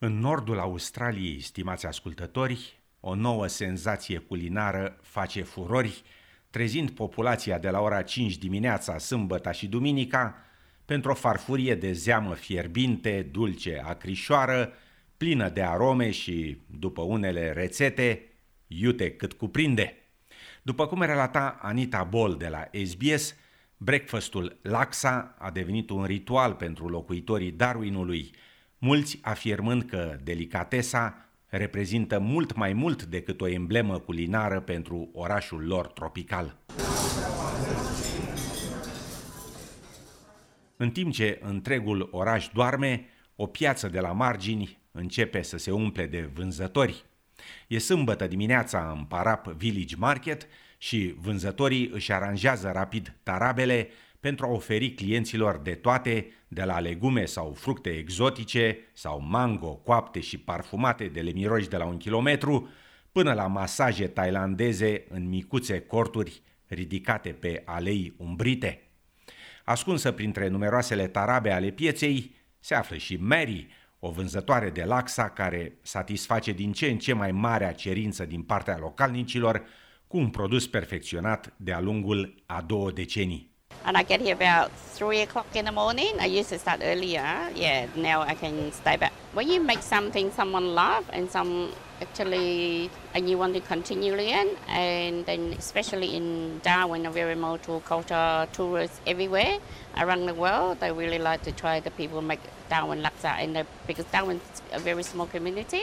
În nordul Australiei, stimați ascultători, o nouă senzație culinară face furori, trezind populația de la ora 5 dimineața, sâmbătă și duminica, pentru o farfurie de zeamă fierbinte, dulce, acrișoară, plină de arome și, după unele rețete, iute cât cuprinde. După cum relata Anita Bol de la SBS, breakfastul Laxa a devenit un ritual pentru locuitorii Darwinului, mulți afirmând că delicatesa reprezintă mult mai mult decât o emblemă culinară pentru orașul lor tropical. În timp ce întregul oraș doarme, o piață de la margini începe să se umple de vânzători. E sâmbătă dimineața în Parap Village Market și vânzătorii își aranjează rapid tarabele pentru a oferi clienților de toate, de la legume sau fructe exotice sau mango coapte și parfumate de le miroși de la un kilometru, până la masaje tailandeze în micuțe corturi ridicate pe alei umbrite. Ascunsă printre numeroasele tarabe ale pieței, se află și Mary, o vânzătoare de laxa care satisface din ce în ce mai marea cerință din partea localnicilor cu un produs perfecționat de-a lungul a două decenii. And I get here about three o'clock in the morning. I used to start earlier. Yeah, now I can stay back. When you make something someone love and some actually and you want to continue in and then especially in Darwin a very multicultural tourists everywhere around the world they really like to try the people make Darwin laksa and the, because Darwin's a very small community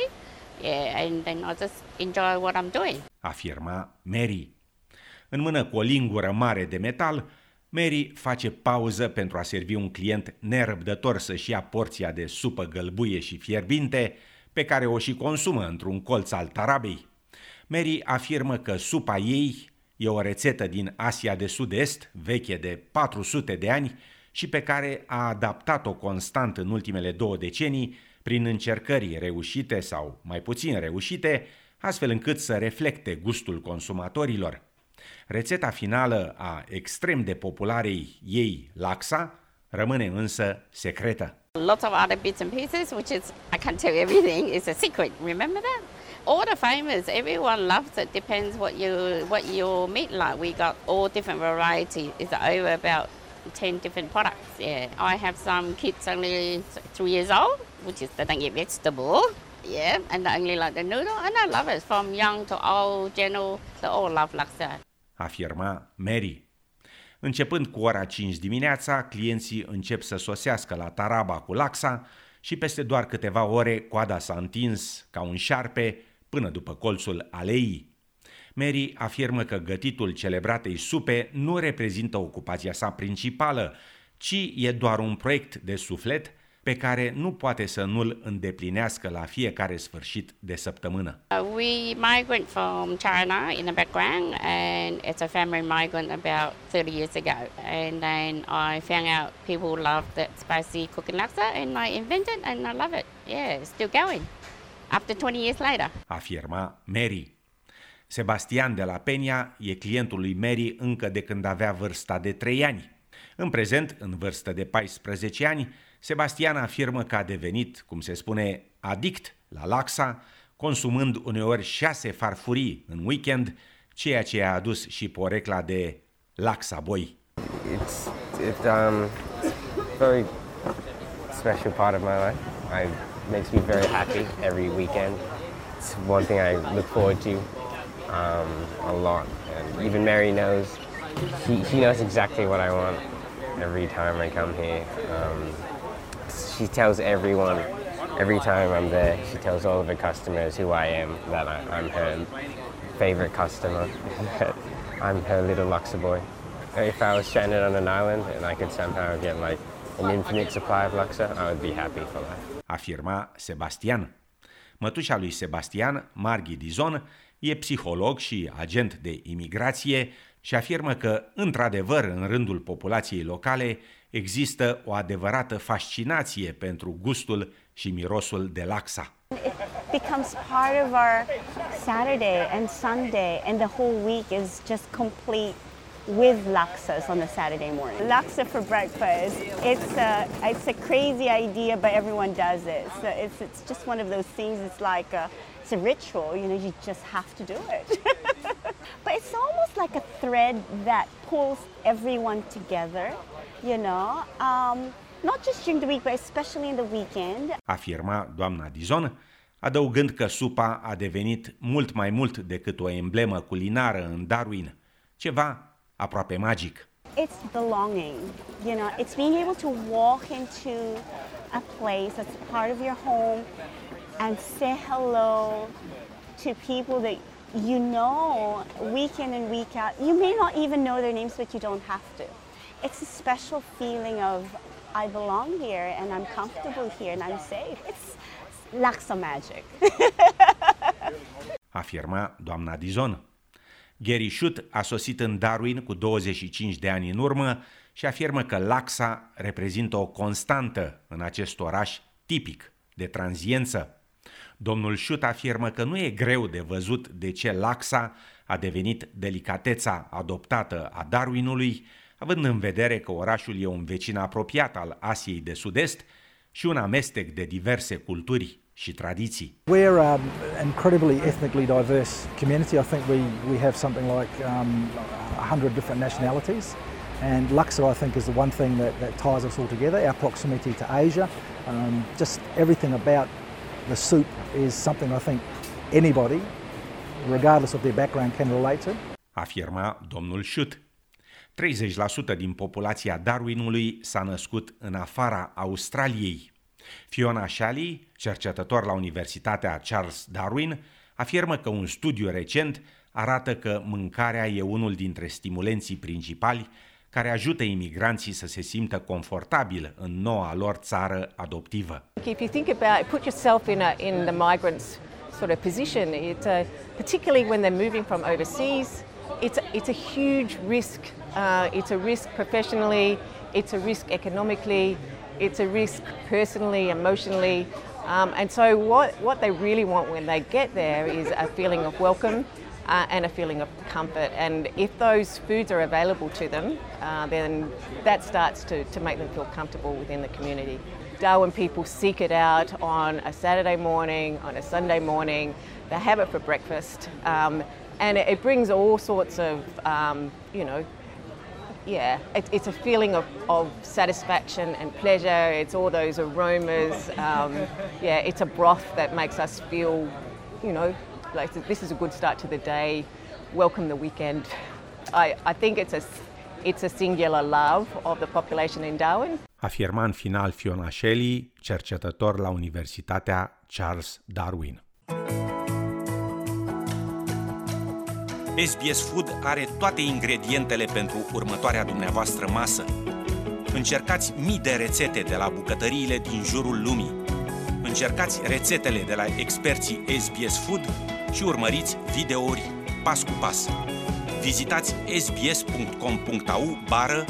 yeah and then I just enjoy what I'm doing afirma Mary în mână cu o lingură mare de metal Mary face pauză pentru a servi un client nerăbdător să-și ia porția de supă gălbuie și fierbinte, pe care o și consumă într-un colț al Tarabei. Mary afirmă că supa ei e o rețetă din Asia de Sud-Est, veche de 400 de ani, și pe care a adaptat-o constant în ultimele două decenii prin încercări reușite sau mai puțin reușite, astfel încât să reflecte gustul consumatorilor. Rețeta finală a extrem de popularei ei laxa rămâne însă secretă. Lots of other bits and pieces, which is I can't tell you everything. It's a secret. Remember that? All the famous, everyone loves it. Depends what you what your meat like. We got all different varieties. It's over about ten different products. Yeah, I have some kids only three years old, which is they don't get vegetable. Yeah, and they only like the noodle, and I love it. From young to old, general, they all love laksa. Afirma Mary. Începând cu ora 5 dimineața, clienții încep să sosească la Taraba cu laxa și peste doar câteva ore coada s-a întins ca un șarpe până după colțul aleii. Mary afirmă că gătitul celebratei supe nu reprezintă ocupația sa principală, ci e doar un proiect de suflet pe care nu poate să nu-l îndeplinească la fiecare sfârșit de săptămână. Uh, we migrant from China in the background and it's a family migrant about 30 years ago. And then I found out people love that spicy cooking laksa and I invented and I love it. Yeah, it's still going. After 20 years later. Afirma Mary. Sebastian de la Peña e clientul lui Mary încă de când avea vârsta de 3 ani. În prezent, în vârstă de 14 ani, Sebastian afirmă că a devenit, cum se spune, adict la laxa, consumând uneori șase farfurii în weekend, ceea ce a adus și porecla de laxa boy. It's it um very special part of my life. I makes me very happy every weekend. It's one thing I look forward to um, a lot, and even Mary knows. He, he knows exactly what I want every time I come here. Um, she tells everyone every time I'm there. She tells all of the customers who I am that I, am her favorite customer. I'm her little Luxor boy. If I was stranded on an island and I could somehow get like an infinite supply of Luxor, I would be happy for life. Afirma Sebastian. Mătușa lui Sebastian, Marghi Dizon, e psiholog și agent de imigrație și afirmă că, într-adevăr, în rândul populației locale există o adevărată fascinație pentru gustul și mirosul de laxa. It becomes part of our Saturday and Sunday and the whole week is just complete with laksas on the Saturday morning. Laksa for breakfast, it's a, it's a crazy idea, but everyone does it. So it's, it's just one of those things, it's like a, it's a ritual, you know, you just have to do it. but it's almost like a thread that pulls everyone together, you know, um, not just during the week, but especially in the weekend. Afirma doamna Dizon, adăugând că supa a devenit mult mai mult decât o emblemă culinară în Darwin, ceva aproape magic. It's belonging, you know, it's being able to walk into a place that's part of your home and say hello to people that you know week in and week out. You may not even know their names, but you don't have to. It's a special feeling of I belong here and I'm comfortable here and I'm safe. It's Laksa magic. Afirma doamna Dizon. Gary Schutt a sosit în Darwin cu 25 de ani în urmă și afirmă că Laxa reprezintă o constantă în acest oraș tipic de tranziență. Domnul Schutt afirmă că nu e greu de văzut de ce Laxa a devenit delicateța adoptată a Darwinului, având în vedere că orașul e un vecin apropiat al Asiei de Sud-Est și un amestec de diverse culturi și tradiții. We're um, an incredibly ethnically diverse community. I think we, we have something like um, 100 different nationalities. And Luxor, I think, is the one thing that, that ties us all together, our proximity to Asia. Um, just everything about the soup is something I think anybody, regardless of their background, can relate to. Afirma domnul Schutt. 30% din populația Darwinului s-a născut în afara Australiei. Fiona Shalley, cercetător la Universitatea Charles Darwin, afirmă că un studiu recent arată că mâncarea e unul dintre stimulenții principali care ajută imigranții să se simtă confortabil în noua lor țară adoptivă. If you think about, put yourself in, a, in the migrants' sort of position, it's a, particularly when they're moving from overseas, it's a, it's a huge risk. Uh, it's a risk professionally, it's a risk economically, it's a risk personally, emotionally. Um, and so, what, what they really want when they get there is a feeling of welcome uh, and a feeling of comfort. And if those foods are available to them, uh, then that starts to, to make them feel comfortable within the community. Darwin people seek it out on a Saturday morning, on a Sunday morning. They have it for breakfast. Um, and it, it, brings all sorts of, um, you know, yeah, it, it's a feeling of, of satisfaction and pleasure. It's all those aromas. Um, yeah, it's a broth that makes us feel, you know, like this is a good start to the day. Welcome the weekend. I, I think it's a, it's a singular love of the population in Darwin. Afirma în final Fiona Shelley, cercetător la Universitatea Charles Darwin. SBS Food are toate ingredientele pentru următoarea dumneavoastră masă. Încercați mii de rețete de la bucătăriile din jurul lumii. Încercați rețetele de la experții SBS Food și urmăriți videouri pas cu pas. Vizitați sbs.com.au bară